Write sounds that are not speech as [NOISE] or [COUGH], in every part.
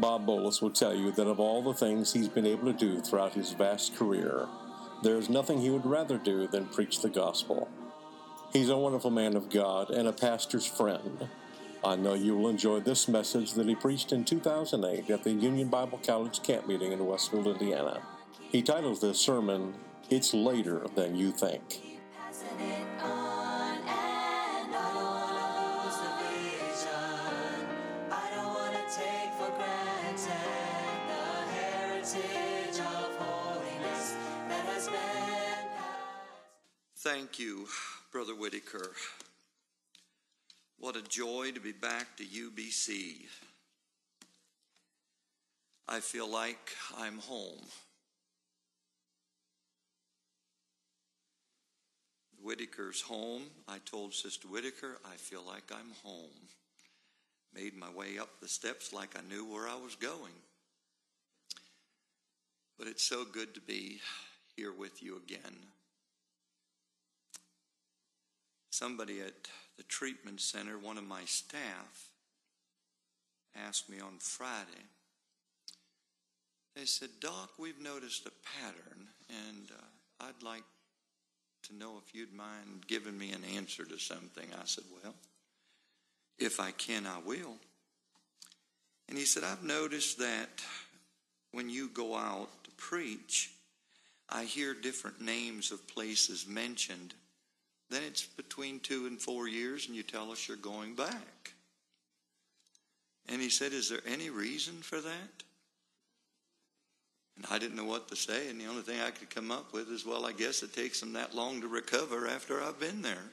Bob Bolois will tell you that of all the things he's been able to do throughout his vast career, there is nothing he would rather do than preach the gospel. He's a wonderful man of God and a pastor's friend. I know you will enjoy this message that he preached in 2008 at the Union Bible College camp meeting in Westfield, Indiana. He titles this sermon, It's Later Than You Think. You, Brother Whitaker. What a joy to be back to UBC. I feel like I'm home. Whitaker's home. I told Sister Whitaker, I feel like I'm home. Made my way up the steps like I knew where I was going. But it's so good to be here with you again. Somebody at the treatment center, one of my staff, asked me on Friday. They said, Doc, we've noticed a pattern, and uh, I'd like to know if you'd mind giving me an answer to something. I said, Well, if I can, I will. And he said, I've noticed that when you go out to preach, I hear different names of places mentioned. Then it's between two and four years, and you tell us you're going back. And he said, Is there any reason for that? And I didn't know what to say, and the only thing I could come up with is, Well, I guess it takes them that long to recover after I've been there.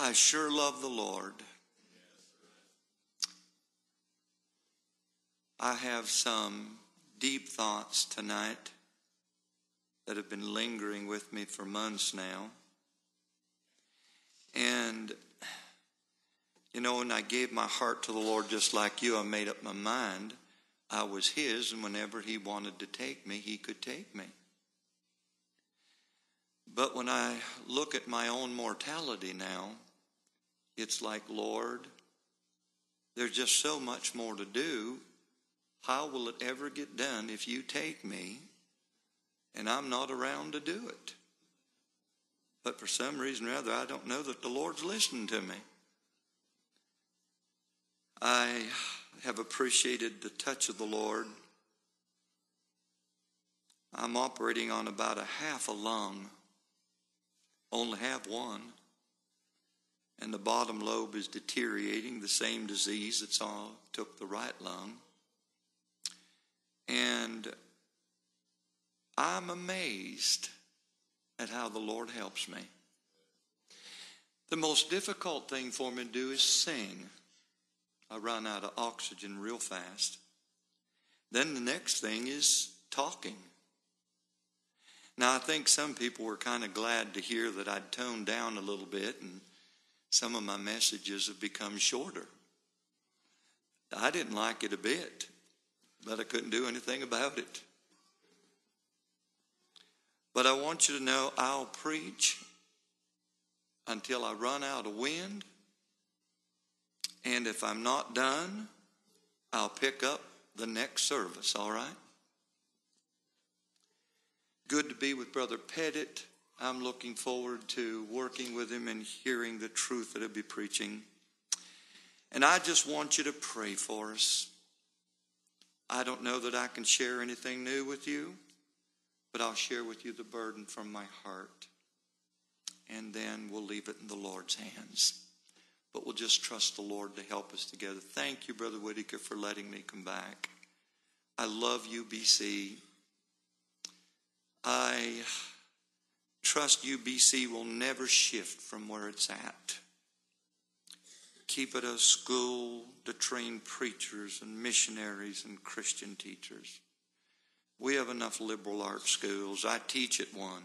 I sure love the Lord. I have some deep thoughts tonight that have been lingering with me for months now. And, you know, when I gave my heart to the Lord just like you, I made up my mind I was His, and whenever He wanted to take me, He could take me. But when I look at my own mortality now, it's like, Lord, there's just so much more to do. How will it ever get done if you take me and I'm not around to do it? But for some reason or other, I don't know that the Lord's listening to me. I have appreciated the touch of the Lord. I'm operating on about a half a lung, only have one and the bottom lobe is deteriorating, the same disease that's all took the right lung. And I'm amazed at how the Lord helps me. The most difficult thing for me to do is sing. I run out of oxygen real fast. Then the next thing is talking. Now, I think some people were kind of glad to hear that I'd toned down a little bit and some of my messages have become shorter. I didn't like it a bit, but I couldn't do anything about it. But I want you to know I'll preach until I run out of wind. And if I'm not done, I'll pick up the next service, all right? Good to be with Brother Pettit. I'm looking forward to working with him and hearing the truth that he'll be preaching. And I just want you to pray for us. I don't know that I can share anything new with you, but I'll share with you the burden from my heart. and then we'll leave it in the Lord's hands. But we'll just trust the Lord to help us together. Thank you, Brother Whitaker, for letting me come back. I love UBC. I trust UBC will never shift from where it's at. Keep it a school to train preachers and missionaries and Christian teachers. We have enough liberal arts schools. I teach at one.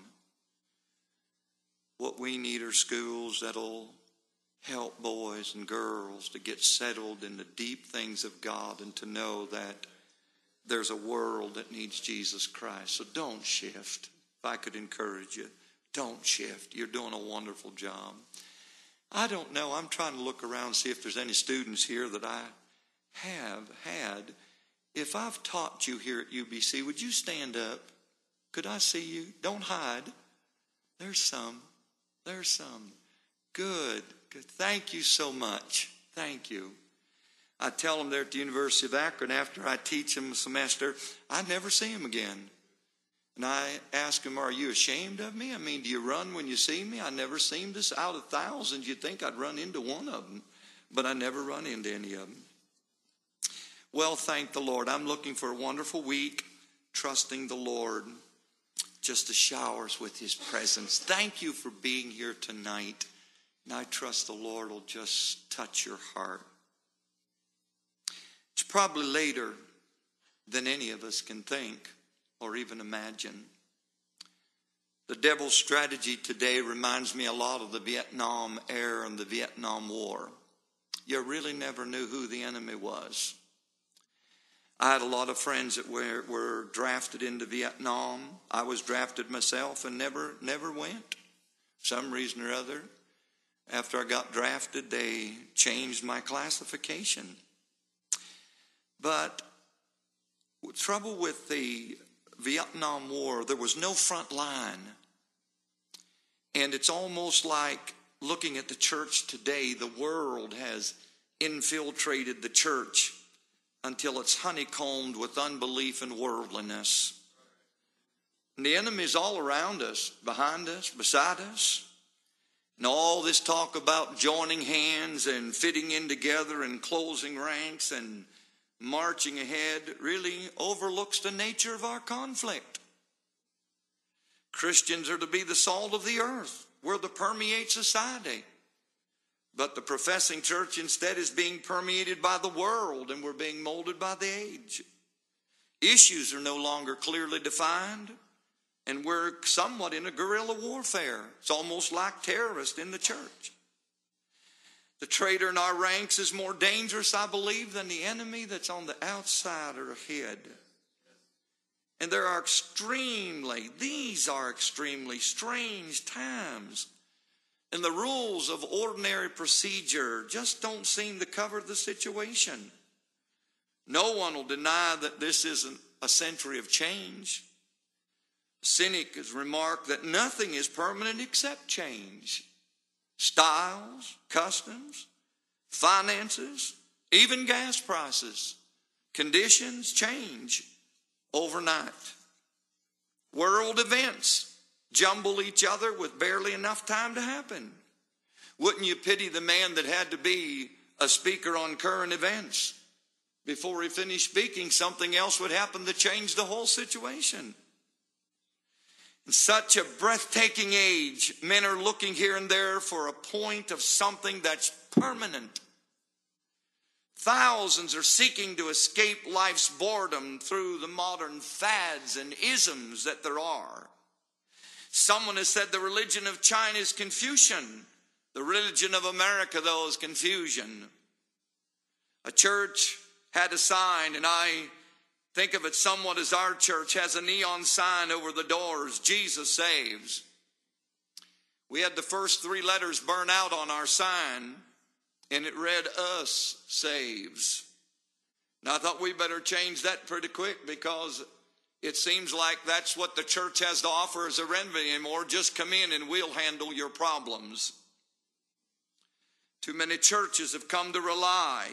What we need are schools that'll help boys and girls to get settled in the deep things of God and to know that there's a world that needs Jesus Christ. So don't shift. If I could encourage you, don't shift. You're doing a wonderful job. I don't know. I'm trying to look around see if there's any students here that I have had. If I've taught you here at UBC, would you stand up? Could I see you? Don't hide. There's some. There's some. Good. Good. Thank you so much. Thank you. I tell them there at the University of Akron after I teach them a semester, I never see them again. And I ask them, Are you ashamed of me? I mean, do you run when you see me? I never seem to. Out of thousands, you'd think I'd run into one of them, but I never run into any of them. Well, thank the Lord. I'm looking for a wonderful week, trusting the Lord just to shower us with His presence. Thank you for being here tonight. And I trust the Lord will just touch your heart. It's probably later than any of us can think or even imagine. The devil's strategy today reminds me a lot of the Vietnam era and the Vietnam War. You really never knew who the enemy was. I had a lot of friends that were, were drafted into Vietnam. I was drafted myself and never never went. Some reason or other. After I got drafted, they changed my classification. But trouble with the Vietnam War, there was no front line. And it's almost like looking at the church today, the world has infiltrated the church until it's honeycombed with unbelief and worldliness. And the enemy's all around us, behind us, beside us. And all this talk about joining hands and fitting in together and closing ranks and marching ahead really overlooks the nature of our conflict. Christians are to be the salt of the earth. We're to permeate society. But the professing church instead is being permeated by the world and we're being molded by the age. Issues are no longer clearly defined and we're somewhat in a guerrilla warfare. It's almost like terrorists in the church. The traitor in our ranks is more dangerous, I believe, than the enemy that's on the outside or ahead. And there are extremely, these are extremely strange times. And the rules of ordinary procedure just don't seem to cover the situation. No one will deny that this isn't a century of change. A cynic has remarked that nothing is permanent except change. Styles, customs, finances, even gas prices, conditions change overnight. World events jumble each other with barely enough time to happen. Wouldn't you pity the man that had to be a speaker on current events? Before he finished speaking, something else would happen to change the whole situation. In such a breathtaking age, men are looking here and there for a point of something that's permanent. Thousands are seeking to escape life's boredom through the modern fads and isms that there are. Someone has said the religion of China is Confucian. The religion of America, though, is confusion. A church had a sign, and I think of it somewhat as our church has a neon sign over the doors Jesus saves. We had the first three letters burn out on our sign, and it read, Us saves. Now, I thought we better change that pretty quick because it seems like that's what the church has to offer as a remedy anymore. Just come in and we'll handle your problems. Too many churches have come to rely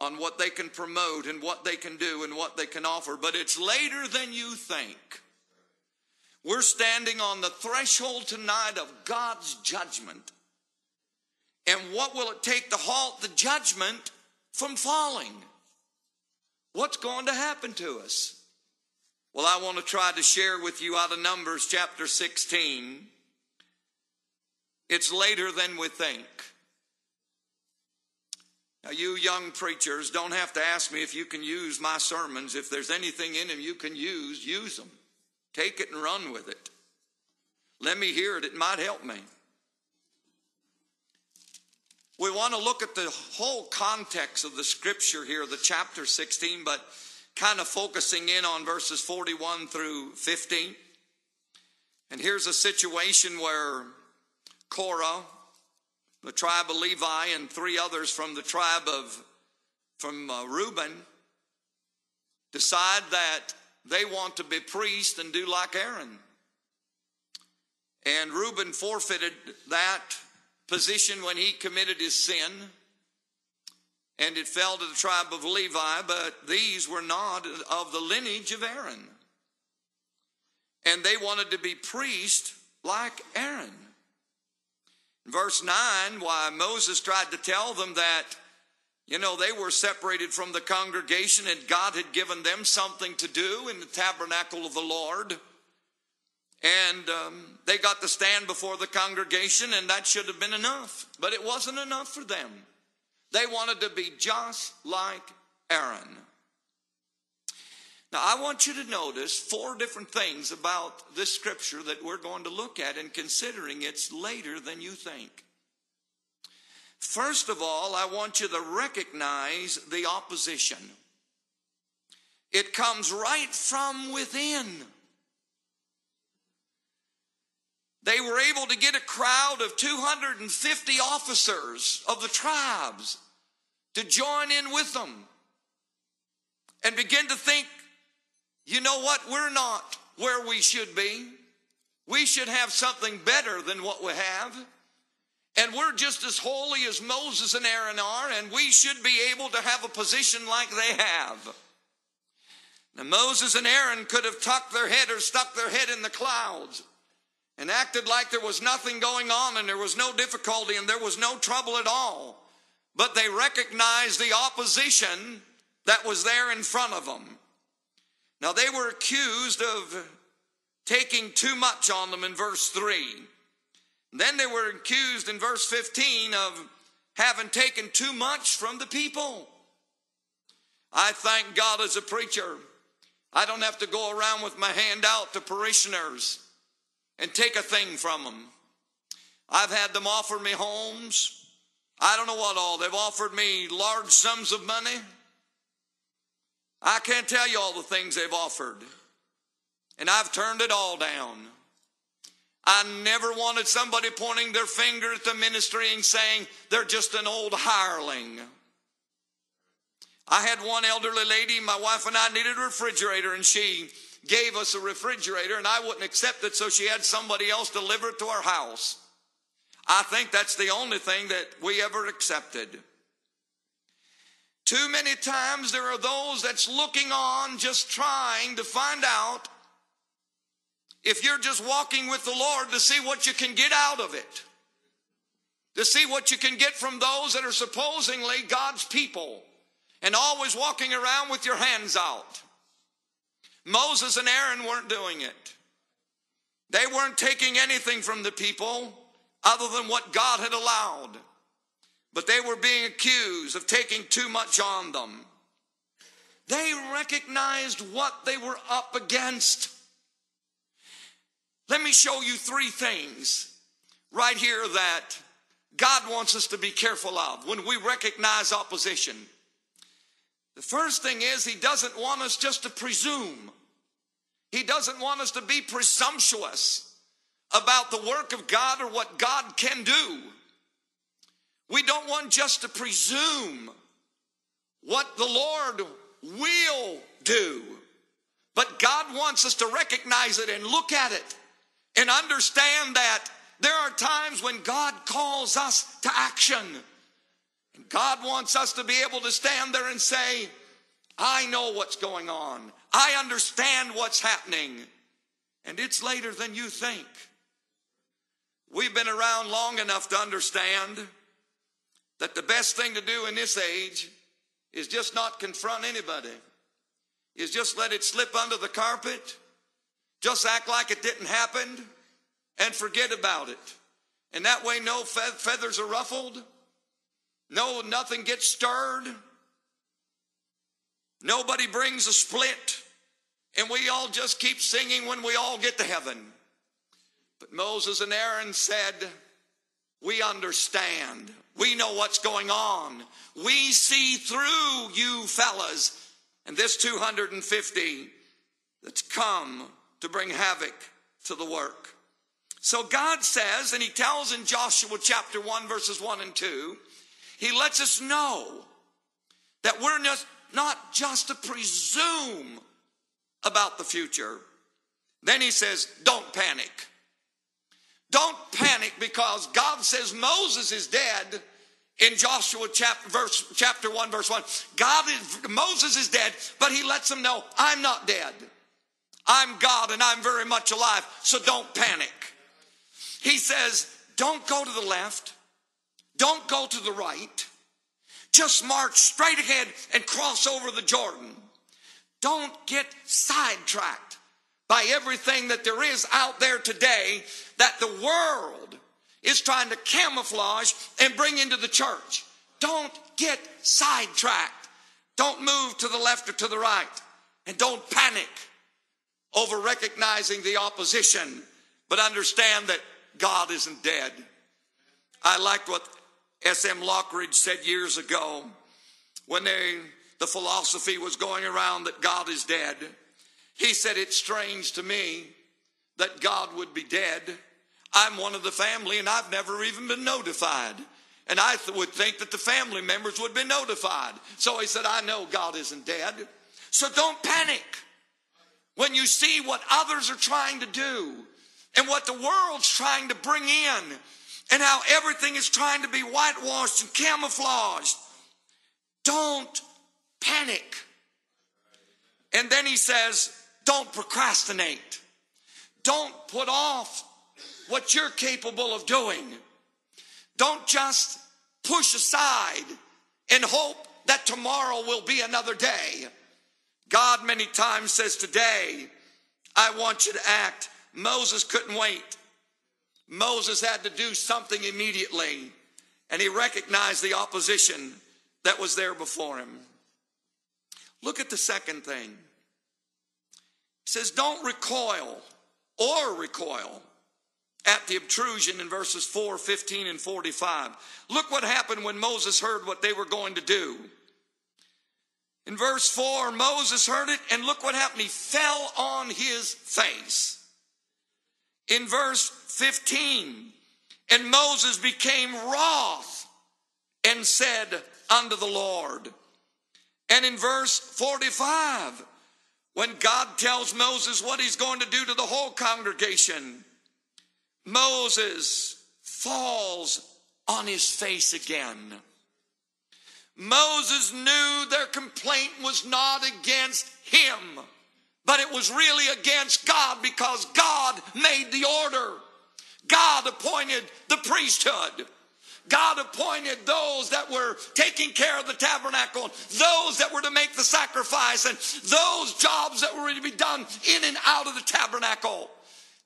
on what they can promote and what they can do and what they can offer, but it's later than you think. We're standing on the threshold tonight of God's judgment. And what will it take to halt the judgment from falling? What's going to happen to us? Well, I want to try to share with you out of Numbers chapter 16. It's later than we think. Now, you young preachers don't have to ask me if you can use my sermons. If there's anything in them you can use, use them. Take it and run with it. Let me hear it, it might help me. We want to look at the whole context of the scripture here, the chapter 16, but kind of focusing in on verses 41 through 15. And here's a situation where Korah, the tribe of Levi, and three others from the tribe of from uh, Reuben decide that they want to be priests and do like Aaron. And Reuben forfeited that position when he committed his sin, and it fell to the tribe of Levi, but these were not of the lineage of Aaron. And they wanted to be priests like Aaron. In verse 9, why Moses tried to tell them that, you know, they were separated from the congregation and God had given them something to do in the tabernacle of the Lord. And um, they got to stand before the congregation, and that should have been enough. But it wasn't enough for them. They wanted to be just like Aaron. Now, I want you to notice four different things about this scripture that we're going to look at and considering it's later than you think. First of all, I want you to recognize the opposition. It comes right from within. They were able to get a crowd of 250 officers of the tribes to join in with them and begin to think, you know what? We're not where we should be. We should have something better than what we have. And we're just as holy as Moses and Aaron are, and we should be able to have a position like they have. Now, Moses and Aaron could have tucked their head or stuck their head in the clouds and acted like there was nothing going on and there was no difficulty and there was no trouble at all. But they recognized the opposition that was there in front of them. Now, they were accused of taking too much on them in verse 3. Then they were accused in verse 15 of having taken too much from the people. I thank God as a preacher, I don't have to go around with my hand out to parishioners and take a thing from them. I've had them offer me homes. I don't know what all. They've offered me large sums of money. I can't tell you all the things they've offered. And I've turned it all down. I never wanted somebody pointing their finger at the ministry and saying they're just an old hireling. I had one elderly lady, my wife and I needed a refrigerator, and she gave us a refrigerator and I wouldn't accept it, so she had somebody else deliver it to our house. I think that's the only thing that we ever accepted. Too many times there are those that's looking on, just trying to find out if you're just walking with the Lord to see what you can get out of it, to see what you can get from those that are supposedly God's people, and always walking around with your hands out. Moses and Aaron weren't doing it. They weren't taking anything from the people other than what God had allowed. But they were being accused of taking too much on them. They recognized what they were up against. Let me show you three things right here that God wants us to be careful of when we recognize opposition. The first thing is, He doesn't want us just to presume. He doesn't want us to be presumptuous about the work of God or what God can do. We don't want just to presume what the Lord will do. But God wants us to recognize it and look at it and understand that there are times when God calls us to action. And God wants us to be able to stand there and say, I know what's going on. I understand what's happening. And it's later than you think. We've been around long enough to understand that the best thing to do in this age is just not confront anybody, is just let it slip under the carpet, just act like it didn't happen, and forget about it. And that way, no fe- feathers are ruffled, no, nothing gets stirred, nobody brings a split, and we all just keep singing when we all get to heaven. But Moses and Aaron said, We understand. We know what's going on. We see through you fellas and this 250 that's come to bring havoc to the work. So God says, and He tells in Joshua chapter 1, verses 1 and 2, He lets us know that we're not just to presume about the future. Then He says, don't panic. Don't panic because God says Moses is dead in Joshua chapter, verse, chapter 1, verse 1. God is, Moses is dead, but he lets them know, I'm not dead. I'm God and I'm very much alive, so don't panic. He says, don't go to the left, don't go to the right, just march straight ahead and cross over the Jordan. Don't get sidetracked by everything that there is out there today that the world is trying to camouflage and bring into the church. Don't get sidetracked. Don't move to the left or to the right. And don't panic over recognizing the opposition, but understand that God isn't dead. I liked what S.M. Lockridge said years ago when they, the philosophy was going around that God is dead. He said, It's strange to me that God would be dead. I'm one of the family and I've never even been notified. And I th- would think that the family members would be notified. So he said, I know God isn't dead. So don't panic when you see what others are trying to do and what the world's trying to bring in and how everything is trying to be whitewashed and camouflaged. Don't panic. And then he says, don't procrastinate. Don't put off what you're capable of doing. Don't just push aside and hope that tomorrow will be another day. God many times says, Today, I want you to act. Moses couldn't wait. Moses had to do something immediately, and he recognized the opposition that was there before him. Look at the second thing. Says, Don't recoil or recoil at the obtrusion in verses 4, 15, and 45. Look what happened when Moses heard what they were going to do. In verse 4, Moses heard it, and look what happened. He fell on his face. In verse 15, and Moses became wroth and said unto the Lord. And in verse 45, when God tells Moses what he's going to do to the whole congregation, Moses falls on his face again. Moses knew their complaint was not against him, but it was really against God because God made the order. God appointed the priesthood. God appointed those that were taking care of the tabernacle, those that were to make the sacrifice, and those jobs that were to be done in and out of the tabernacle.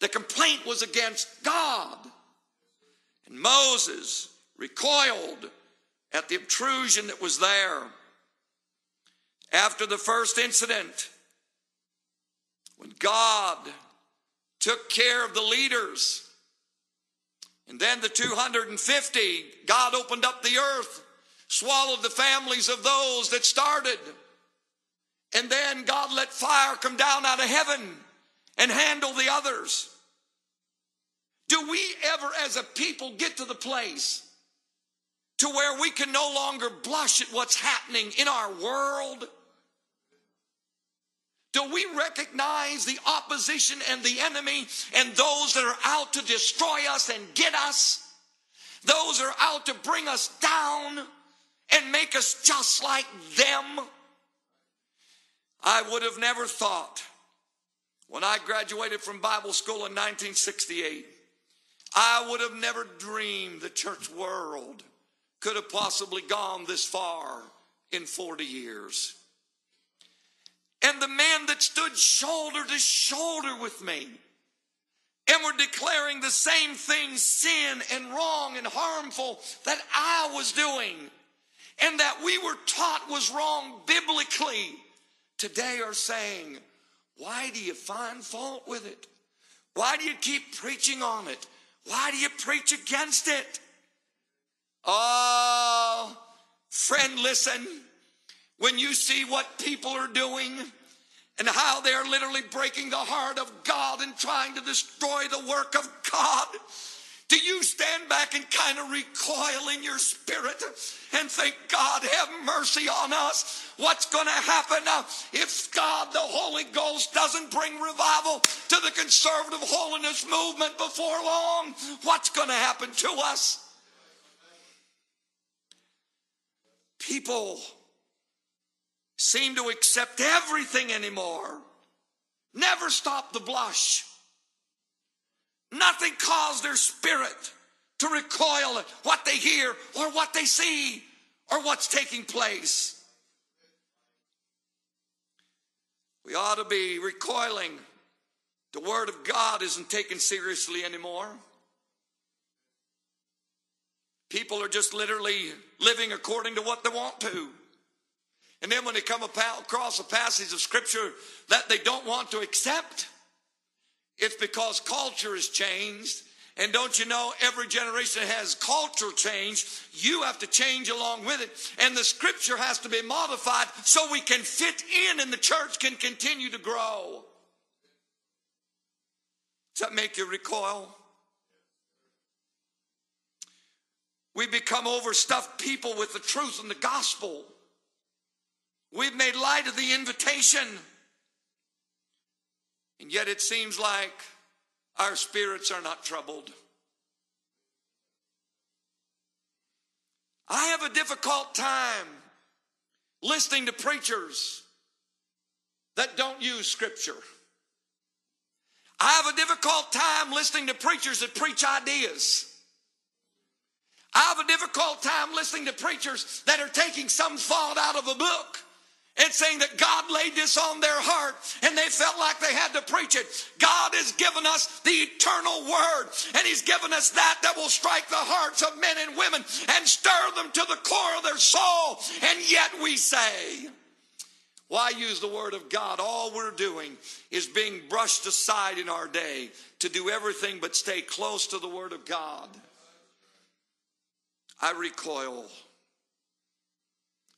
The complaint was against God. And Moses recoiled at the obtrusion that was there. After the first incident, when God took care of the leaders, and then the 250, God opened up the earth, swallowed the families of those that started. And then God let fire come down out of heaven and handle the others. Do we ever, as a people, get to the place to where we can no longer blush at what's happening in our world? Do we recognize the opposition and the enemy and those that are out to destroy us and get us? Those that are out to bring us down and make us just like them? I would have never thought When I graduated from Bible school in 1968, I would have never dreamed the church world could have possibly gone this far in 40 years. And the man that stood shoulder to shoulder with me and were declaring the same thing sin and wrong and harmful that I was doing and that we were taught was wrong biblically today are saying, why do you find fault with it? Why do you keep preaching on it? Why do you preach against it? Oh, friend, listen. When you see what people are doing and how they're literally breaking the heart of God and trying to destroy the work of God, do you stand back and kind of recoil in your spirit and think, God, have mercy on us? What's going to happen if God, the Holy Ghost, doesn't bring revival to the conservative holiness movement before long? What's going to happen to us? People seem to accept everything anymore. Never stop the blush. Nothing caused their spirit to recoil at what they hear or what they see or what's taking place. We ought to be recoiling. The Word of God isn't taken seriously anymore. People are just literally living according to what they want to. And then when they come across a passage of Scripture that they don't want to accept, it's because culture has changed. And don't you know, every generation has culture change. You have to change along with it. And the scripture has to be modified so we can fit in and the church can continue to grow. Does that make you recoil? We become overstuffed people with the truth and the gospel. We've made light of the invitation. And yet it seems like our spirits are not troubled. I have a difficult time listening to preachers that don't use scripture. I have a difficult time listening to preachers that preach ideas. I have a difficult time listening to preachers that are taking some thought out of a book it's saying that God laid this on their heart and they felt like they had to preach it. God has given us the eternal word and He's given us that that will strike the hearts of men and women and stir them to the core of their soul. And yet we say, why use the word of God? All we're doing is being brushed aside in our day to do everything but stay close to the word of God. I recoil.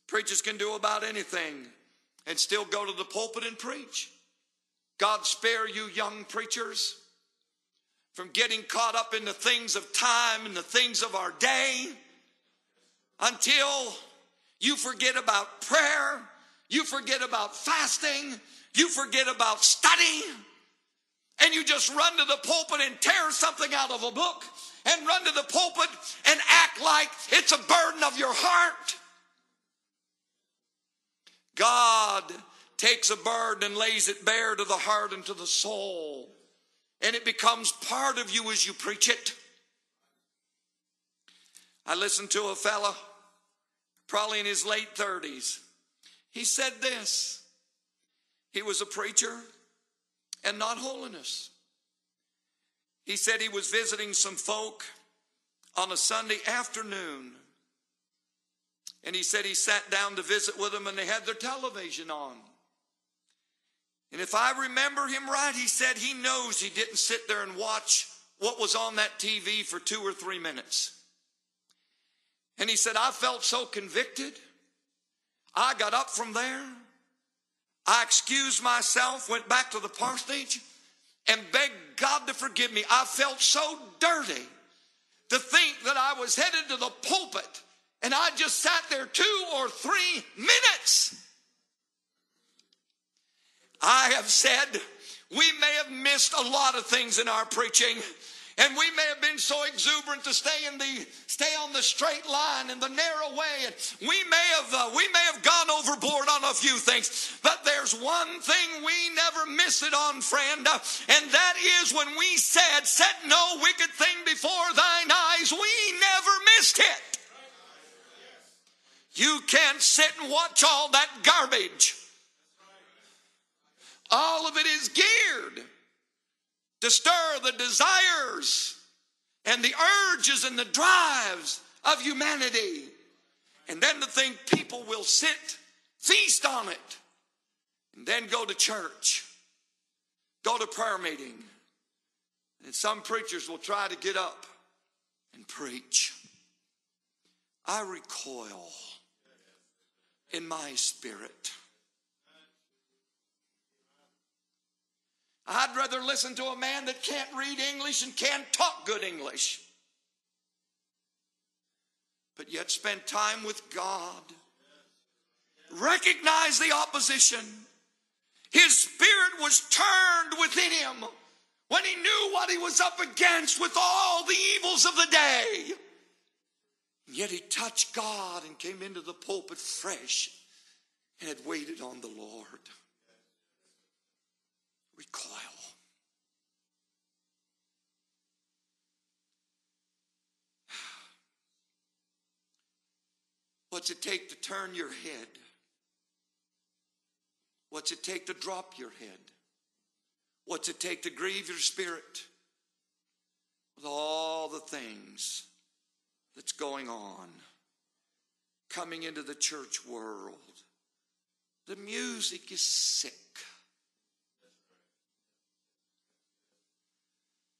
Preachers can do about anything and still go to the pulpit and preach. God spare you, young preachers, from getting caught up in the things of time and the things of our day until you forget about prayer, you forget about fasting, you forget about study, and you just run to the pulpit and tear something out of a book and run to the pulpit and act like it's a burden of your heart. God takes a burden and lays it bare to the heart and to the soul. And it becomes part of you as you preach it. I listened to a fella, probably in his late 30s. He said this He was a preacher and not holiness. He said he was visiting some folk on a Sunday afternoon and he said he sat down to visit with them and they had their television on. And if I remember him right, he said he knows he didn't sit there and watch what was on that TV for two or three minutes. And he said, I felt so convicted. I got up from there. I excused myself, went back to the parsonage, and begged God to forgive me. I felt so dirty to think that I was headed to the pulpit and I just sat there two or three minutes. I have said we may have missed a lot of things in our preaching. And we may have been so exuberant to stay in the stay on the straight line and the narrow way, and we may have uh, we may have gone overboard on a few things, but there's one thing we never miss it on, friend, uh, and that is when we said, "Set no wicked thing before thine eyes." We never missed it. You can't sit and watch all that garbage. All of it is geared to stir the desires and the urges and the drives of humanity. And then to think people will sit, feast on it, and then go to church, go to prayer meeting. And some preachers will try to get up and preach. I recoil in my spirit. I'd rather listen to a man that can't read English and can't talk good English, but yet spend time with God. Recognize the opposition. His spirit was turned within him when he knew what he was up against with all the evils of the day. And yet he touched God and came into the pulpit fresh and had waited on the Lord. Recoil. [SIGHS] What's it take to turn your head? What's it take to drop your head? What's it take to grieve your spirit? With all the things that's going on coming into the church world. The music is sick.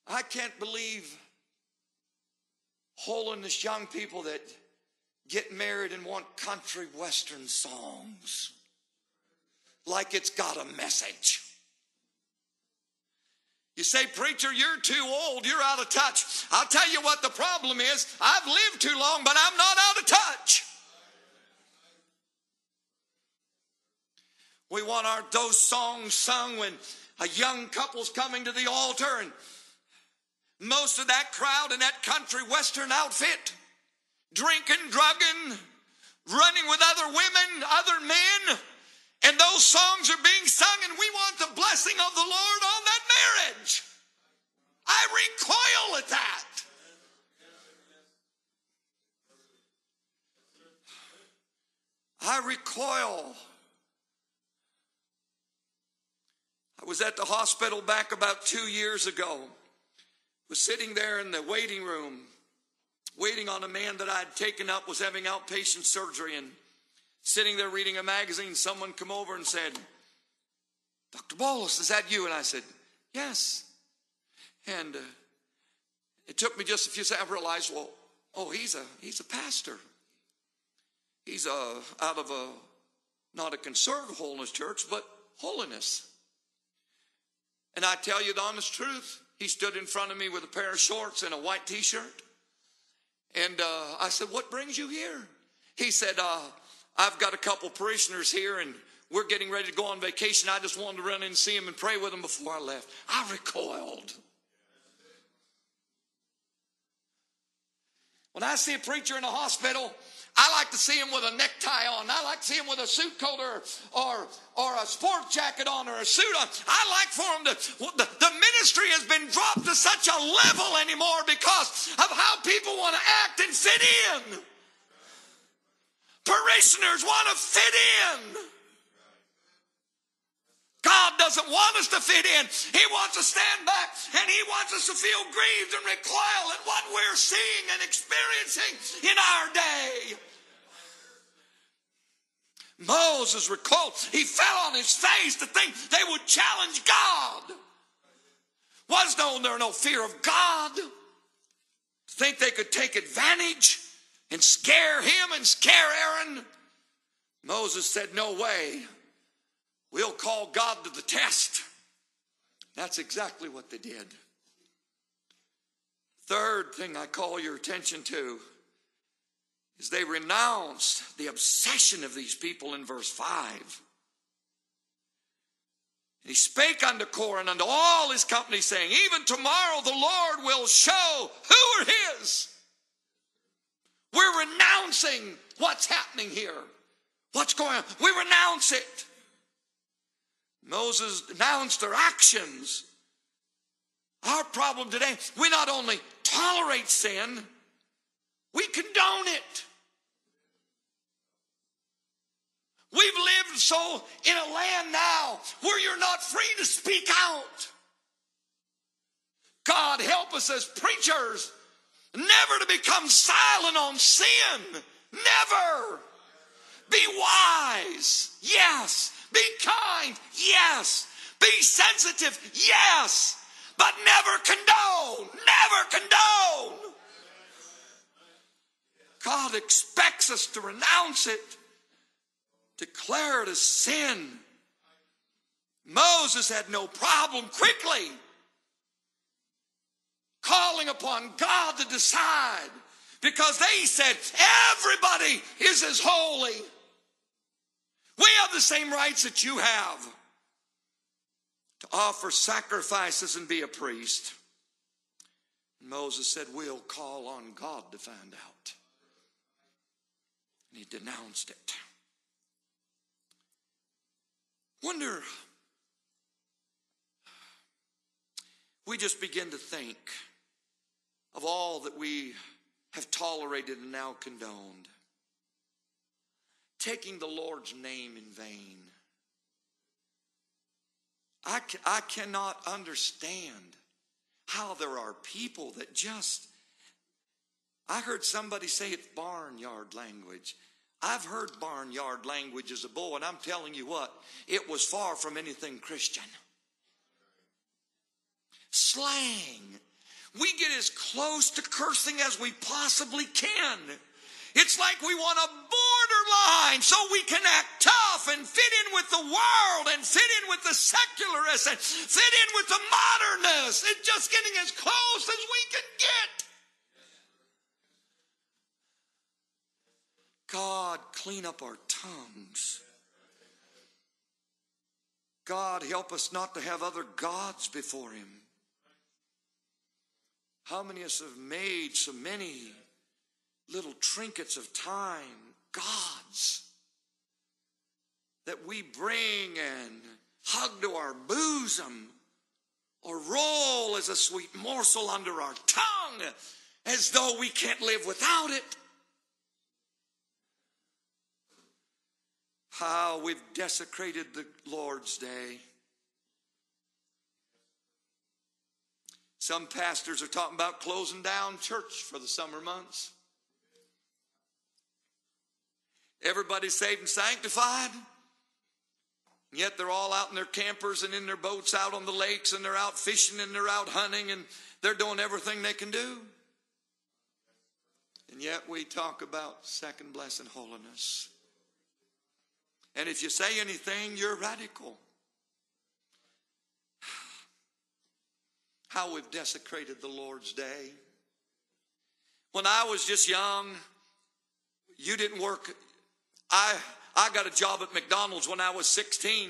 I can't believe holiness young people that get married and want country western songs like it's got a message. You say, Preacher, you're too old, you're out of touch. I'll tell you what the problem is. I've lived too long, but I'm not out of touch. We want our those songs sung when a young couple's coming to the altar and most of that crowd in that country western outfit, drinking, drugging, running with other women, other men, and those songs are being sung, and we want the blessing of the Lord on that marriage. I recoil at that. I recoil. I was at the hospital back about two years ago. Was sitting there in the waiting room, waiting on a man that I'd taken up was having outpatient surgery, and sitting there reading a magazine. Someone come over and said, "Dr. Bolois, is that you?" And I said, "Yes." And uh, it took me just a few seconds. I realized, well, oh, he's a he's a pastor. He's a out of a not a conservative holiness church, but holiness. And I tell you the honest truth, he stood in front of me with a pair of shorts and a white t-shirt. And uh, I said, What brings you here? He said, uh, I've got a couple parishioners here and we're getting ready to go on vacation. I just wanted to run in and see them and pray with them before I left. I recoiled. When I see a preacher in a hospital, I like to see him with a necktie on. I like to see him with a suit coat or, or, or a sport jacket on or a suit on. I like for him to, the, the ministry has been dropped to such a level anymore because of how people want to act and fit in. Parishioners want to fit in. God doesn't want us to fit in. He wants to stand back and He wants us to feel grieved and recoil at what we're seeing and experiencing in our day. Moses recoiled. He fell on his face to think they would challenge God. Was no there no fear of God? To Think they could take advantage and scare him and scare Aaron? Moses said, No way. We'll call God to the test. That's exactly what they did. Third thing I call your attention to is they renounced the obsession of these people in verse 5. And he spake unto Korah and unto all his company, saying, Even tomorrow the Lord will show who are his. We're renouncing what's happening here. What's going on? We renounce it. Moses denounced their actions. Our problem today, we not only tolerate sin, we condone it. We've lived so in a land now where you're not free to speak out. God help us as preachers never to become silent on sin. Never. Be wise. Yes. Be kind. Yes. Be sensitive. Yes. But never condone. Never condone. God expects us to renounce it declare it as sin. Moses had no problem quickly calling upon God to decide because they said everybody is as holy. We have the same rights that you have to offer sacrifices and be a priest. Moses said, We'll call on God to find out. And he denounced it. Wonder, we just begin to think of all that we have tolerated and now condoned. Taking the Lord's name in vain. I, I cannot understand how there are people that just, I heard somebody say it's barnyard language. I've heard barnyard language as a boy, and I'm telling you what, it was far from anything Christian. Slang. We get as close to cursing as we possibly can. It's like we want a borderline so we can act tough and fit in with the world and fit in with the secularists and fit in with the modernists. It's just getting as close as we can get. God, clean up our tongues. God, help us not to have other gods before Him. How many of us have made so many little trinkets of time, gods, that we bring and hug to our bosom or roll as a sweet morsel under our tongue as though we can't live without it? how we've desecrated the Lord's day. Some pastors are talking about closing down church for the summer months. Everybody's saved and sanctified. Yet they're all out in their campers and in their boats out on the lakes and they're out fishing and they're out hunting and they're doing everything they can do. And yet we talk about second blessing holiness. And if you say anything, you're radical. How we've desecrated the Lord's day. When I was just young, you didn't work. I, I got a job at McDonald's when I was 16,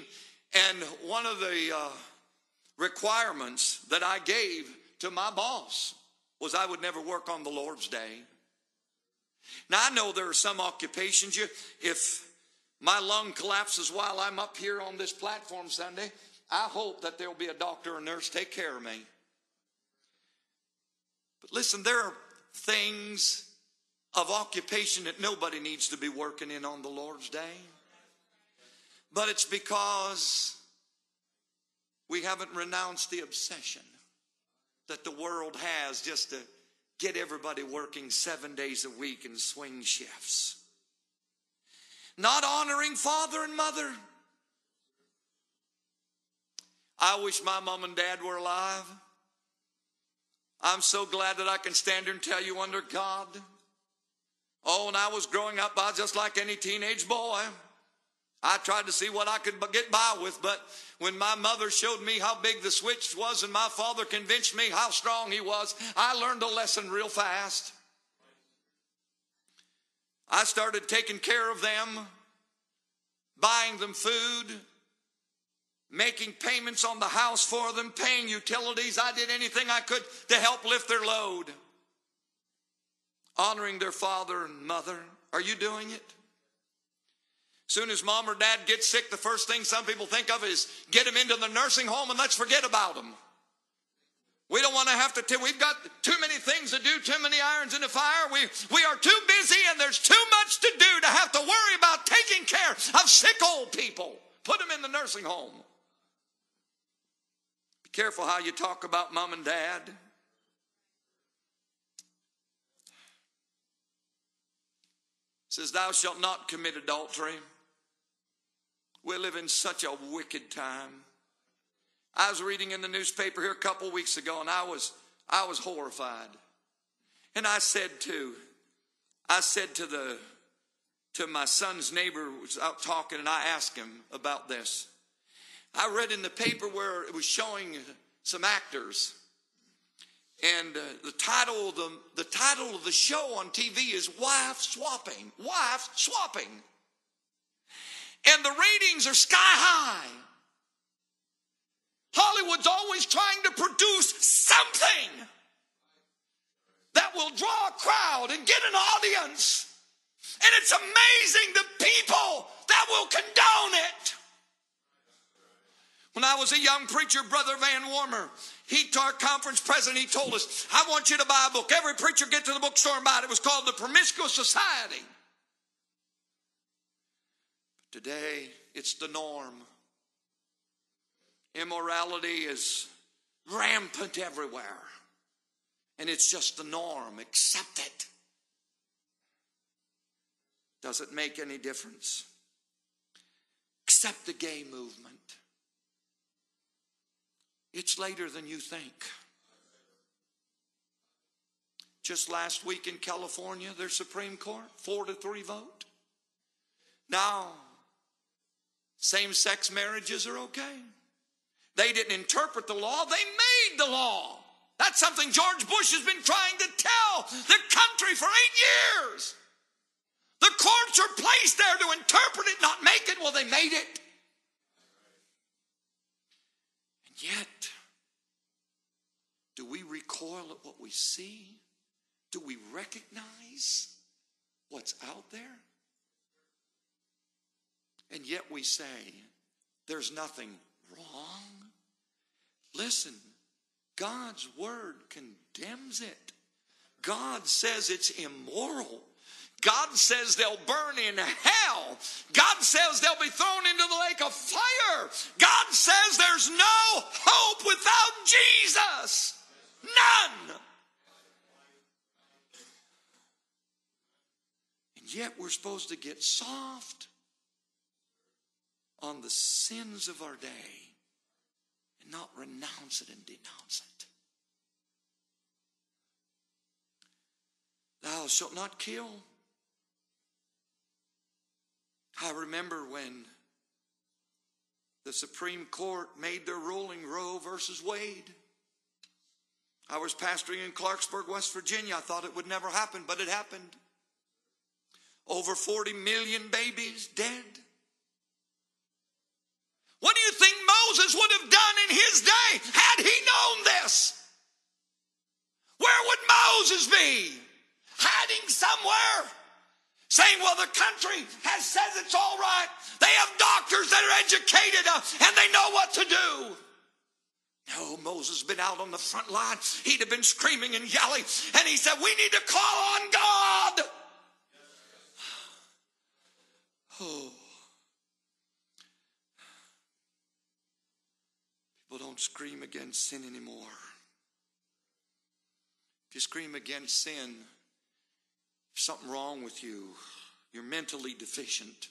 and one of the uh, requirements that I gave to my boss was I would never work on the Lord's day. Now I know there are some occupations you if my lung collapses while I'm up here on this platform Sunday, I hope that there'll be a doctor or nurse take care of me. But listen, there are things of occupation that nobody needs to be working in on the Lord's day. But it's because we haven't renounced the obsession that the world has just to get everybody working seven days a week in swing shifts not honoring father and mother. I wish my mom and dad were alive. I'm so glad that I can stand here and tell you under God. Oh, and I was growing up, was just like any teenage boy. I tried to see what I could get by with, but when my mother showed me how big the switch was and my father convinced me how strong he was, I learned a lesson real fast. I started taking care of them, buying them food, making payments on the house for them, paying utilities. I did anything I could to help lift their load. Honoring their father and mother. Are you doing it? Soon as mom or dad gets sick, the first thing some people think of is get them into the nursing home and let's forget about them. We don't want to have to, t- we've got too many things to do, too many irons in the fire. We, we are too busy and there's too much to do to have to worry about taking care of sick old people. Put them in the nursing home. Careful how you talk about mom and dad. It says, Thou shalt not commit adultery. We live in such a wicked time. I was reading in the newspaper here a couple weeks ago and I was I was horrified. And I said to I said to the to my son's neighbor who was out talking and I asked him about this. I read in the paper where it was showing some actors and uh, the title of the, the title of the show on TV is wife swapping wife swapping and the ratings are sky high Hollywood's always trying to produce something that will draw a crowd and get an audience. And it's amazing the people that will condone it. When I was a young preacher, Brother Van Warmer, he, taught our conference president, he told us, I want you to buy a book. Every preacher get to the bookstore and buy it. It was called The Promiscuous Society. Today, it's the norm. Immorality is rampant everywhere. And it's just the norm. Accept it. Does it make any difference? Accept the gay movement. It's later than you think. Just last week in California, their Supreme Court, four to three vote. Now, same sex marriages are okay. They didn't interpret the law, they made the law. That's something George Bush has been trying to tell the country for eight years. The courts are placed there to interpret it, not make it. Well, they made it. And yet, do we recoil at what we see? Do we recognize what's out there? And yet we say, there's nothing wrong. Listen, God's word condemns it. God says it's immoral. God says they'll burn in hell. God says they'll be thrown into the lake of fire. God says there's no hope without Jesus. None. And yet we're supposed to get soft on the sins of our day and not renounce it and denounce it. Thou shalt not kill. I remember when the Supreme Court made their ruling Roe versus Wade. I was pastoring in Clarksburg, West Virginia. I thought it would never happen, but it happened. Over 40 million babies dead. What do you think Moses would have done in his day had he known this? Where would Moses be? Hiding somewhere? Saying, well, the country has says it's all right. They have doctors that are educated uh, and they know what to do. No, Moses has been out on the front line. He'd have been screaming and yelling, and he said, We need to call on God. [SIGHS] Oh. People don't scream against sin anymore. If you scream against sin, something wrong with you. You're mentally deficient.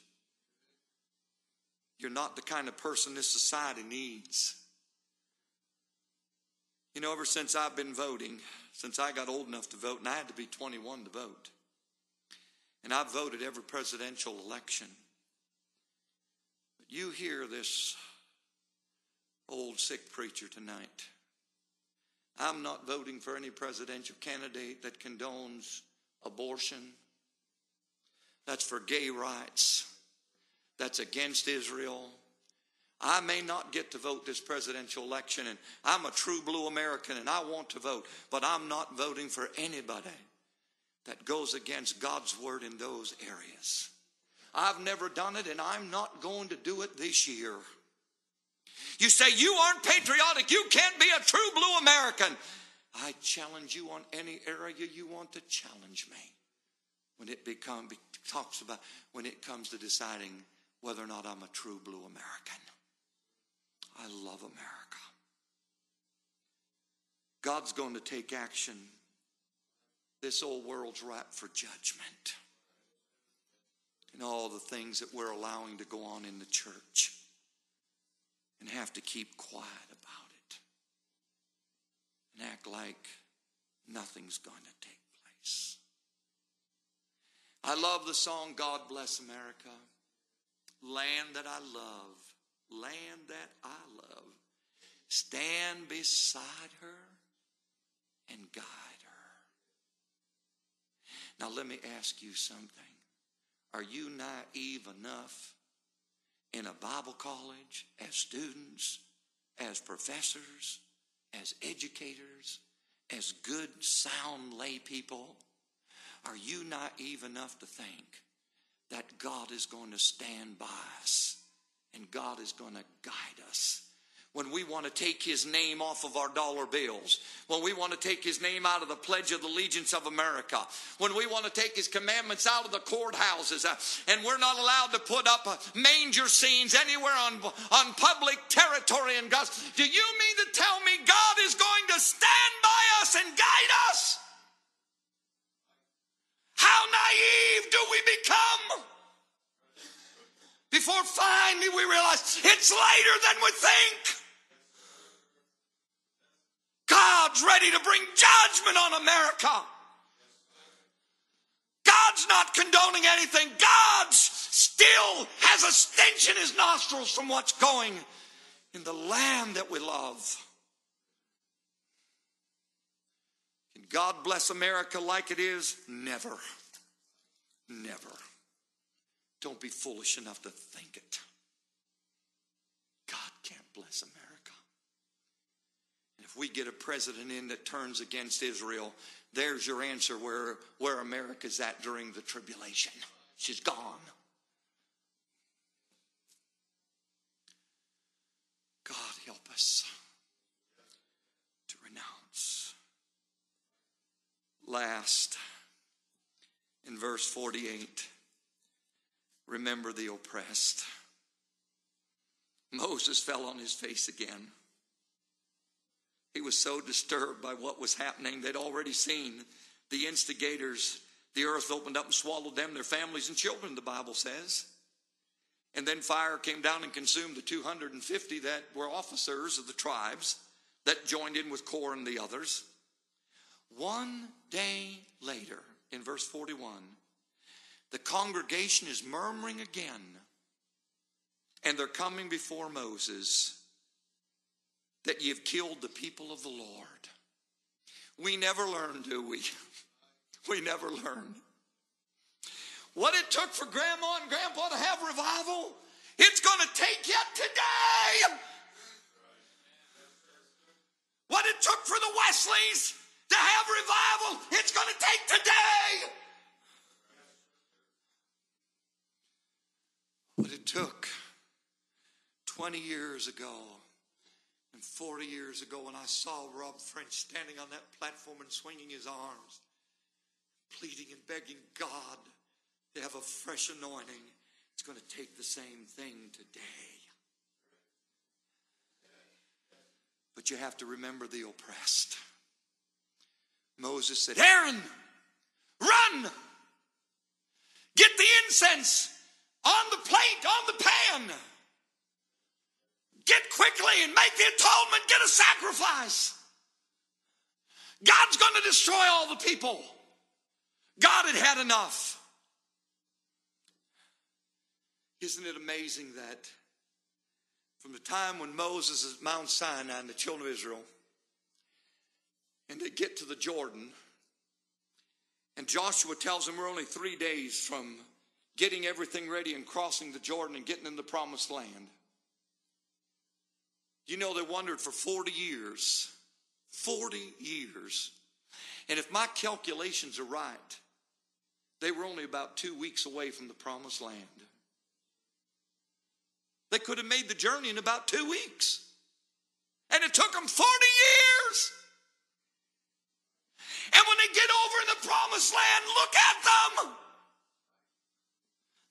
You're not the kind of person this society needs. You know, ever since I've been voting, since I got old enough to vote, and I had to be 21 to vote, and I've voted every presidential election. But you hear this old sick preacher tonight. I'm not voting for any presidential candidate that condones abortion. That's for gay rights. That's against Israel. I may not get to vote this presidential election, and I'm a true blue American and I want to vote, but I'm not voting for anybody that goes against God's word in those areas. I've never done it, and I'm not going to do it this year. You say you aren't patriotic, you can't be a true blue American. I challenge you on any area you want to challenge me when it become, talks about when it comes to deciding whether or not I'm a true blue American. I love America. God's going to take action. This old world's ripe for judgment. And all the things that we're allowing to go on in the church and have to keep quiet about it and act like nothing's going to take place. I love the song, God Bless America. Land that I love, land that I love. Stand beside her and guide her. Now, let me ask you something. Are you naive enough in a Bible college, as students, as professors, as educators, as good, sound lay people? Are you naive enough to think that God is going to stand by us and God is going to guide us? when we want to take his name off of our dollar bills, when we want to take his name out of the Pledge of Allegiance of America, when we want to take his commandments out of the courthouses, uh, and we're not allowed to put up uh, manger scenes anywhere on, on public territory in God. Do you mean to tell me God is going to stand by us and guide us? How naive do we become? Before finally we realize it's later than we think. God's ready to bring judgment on America. God's not condoning anything. God still has a stench in his nostrils from what's going in the land that we love. Can God bless America like it is? Never. Never. Don't be foolish enough to think it. God can't bless America. And if we get a president in that turns against Israel, there's your answer where, where America's at during the tribulation. She's gone. God help us to renounce. Last, in verse 48, remember the oppressed. Moses fell on his face again. He was so disturbed by what was happening. They'd already seen the instigators. The earth opened up and swallowed them, their families, and children, the Bible says. And then fire came down and consumed the 250 that were officers of the tribes that joined in with Korah and the others. One day later, in verse 41, the congregation is murmuring again, and they're coming before Moses that you've killed the people of the Lord. We never learn, do we? [LAUGHS] We never learn. What it took for grandma and grandpa to have revival, it's going to take yet today. What it took for the Wesleys to have revival, it's going to take today. What it took 20 years ago and 40 years ago, when I saw Rob French standing on that platform and swinging his arms, pleading and begging God to have a fresh anointing, it's going to take the same thing today. But you have to remember the oppressed. Moses said, Aaron, run! Get the incense on the plate, on the pan. Get quickly and make the atonement, get a sacrifice. God's going to destroy all the people. God had had enough. Isn't it amazing that from the time when Moses is at Mount Sinai and the children of Israel, and they get to the Jordan, and Joshua tells them we're only three days from getting everything ready and crossing the Jordan and getting in the promised land. You know, they wandered for 40 years. 40 years. And if my calculations are right, they were only about two weeks away from the promised land. They could have made the journey in about two weeks. And it took them 40 years. And when they get over in the promised land, look at them.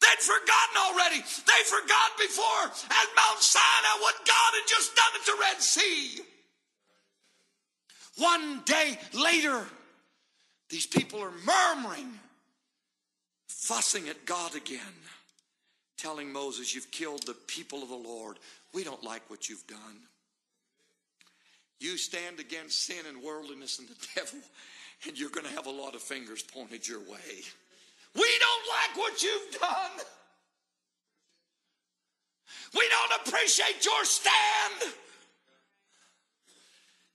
They'd forgotten already. They forgot before at Mount Sinai what God had just done at the Red Sea. One day later, these people are murmuring, fussing at God again, telling Moses, You've killed the people of the Lord. We don't like what you've done. You stand against sin and worldliness and the [LAUGHS] devil, and you're going to have a lot of fingers pointed your way. We don't like what you've done. We don't appreciate your stand.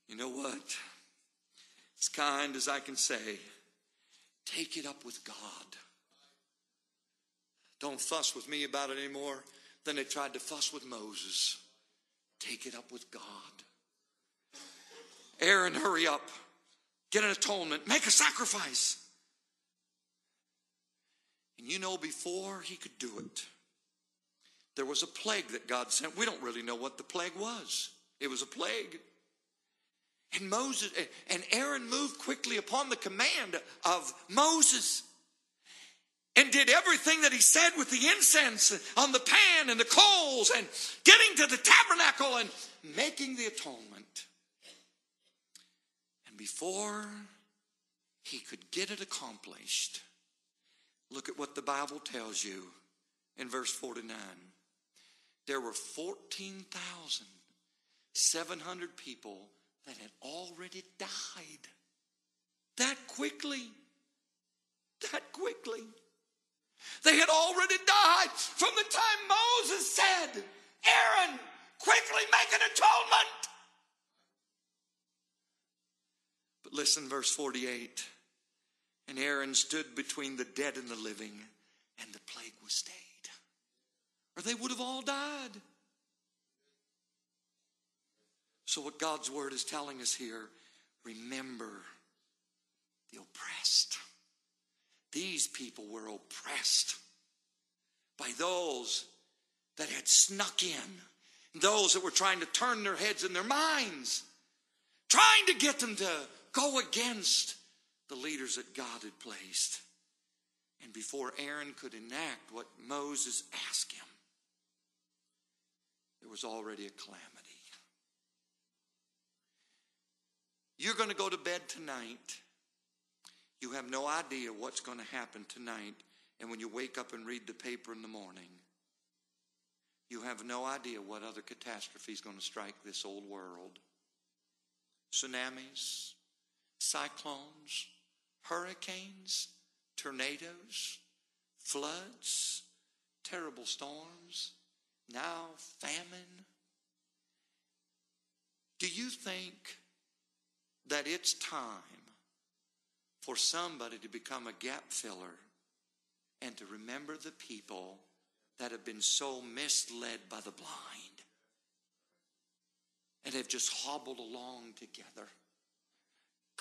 You know what? As kind as I can say, take it up with God. Don't fuss with me about it anymore than they tried to fuss with Moses. Take it up with God. Aaron, hurry up. Get an atonement. Make a sacrifice. And you know, before he could do it, there was a plague that God sent. We don't really know what the plague was. It was a plague. And Moses and Aaron moved quickly upon the command of Moses and did everything that he said with the incense on the pan and the coals and getting to the tabernacle and making the atonement. And before he could get it accomplished, look at what the Bible tells you in verse 49. There were 14,700 people that had already died. That quickly. That quickly. They had already died from the time Moses said, Aaron, quickly make an atonement. But listen, verse 48. And Aaron stood between the dead and the living, and the plague was stayed. Or they would have all died. So, what God's word is telling us here remember the oppressed. These people were oppressed by those that had snuck in, those that were trying to turn their heads and their minds, trying to get them to go against the leaders that God had placed. And before Aaron could enact what Moses asked him, there was already a calamity. You're going to go to bed tonight. You have no idea what's going to happen tonight. And when you wake up and read the paper in the morning, you have no idea what other catastrophe is going to strike this old world. Tsunamis, cyclones, hurricanes, tornadoes, floods, terrible storms, now famine. Do you think that it's time for somebody to become a gap filler and to remember the people that have been so misled by the blind and have just hobbled along together?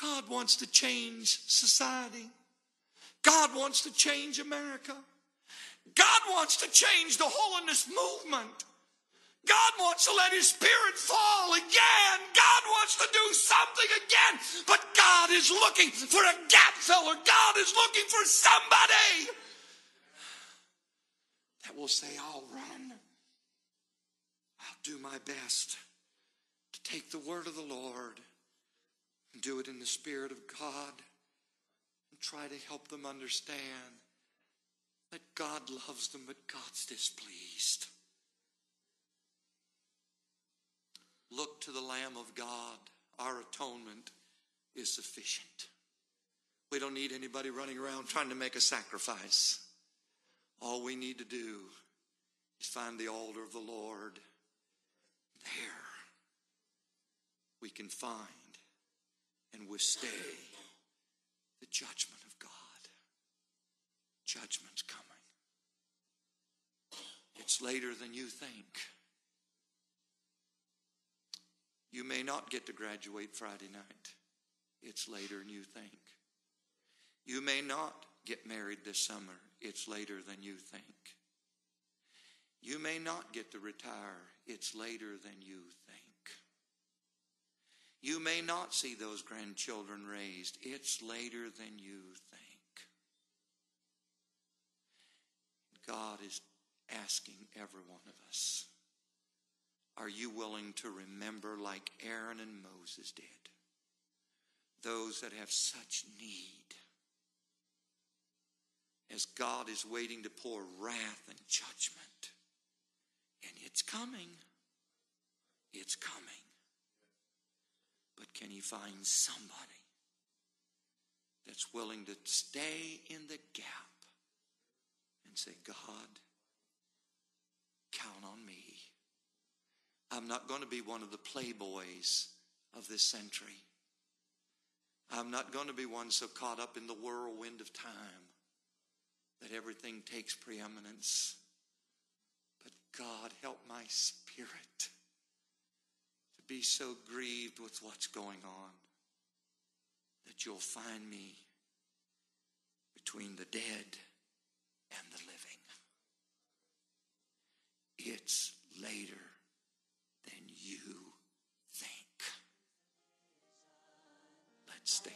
God wants to change society. God wants to change America. God wants to change the holiness movement. God wants to let His Spirit fall again. God wants to do something again. But God is looking for a gap filler. God is looking for somebody that will say, I'll run. I'll do my best to take the word of the Lord and do it in the Spirit of God and try to help them understand that God loves them, but God's displeased. Look to the Lamb of God. Our atonement is sufficient. We don't need anybody running around trying to make a sacrifice. All we need to do is find the altar of the Lord. There we can find and withstay the judgment of God. Judgment's coming. It's later than you think. You may not get to graduate Friday night. It's later than you think. You may not get married this summer. It's later than you think. You may not get to retire. It's later than you think. You may not see those grandchildren raised. It's later than you think. God is asking every one of us are you willing to remember like Aaron and Moses did? Those that have such need. As God is waiting to pour wrath and judgment. And it's coming. It's coming. But can you find somebody that's willing to stay in the gap and say, God, count on me? I'm not going to be one of the playboys of this century. I'm not going to be one so caught up in the whirlwind of time that everything takes preeminence. But God, help my spirit be so grieved with what's going on that you'll find me between the dead and the living. It's later than you think. Let's stand.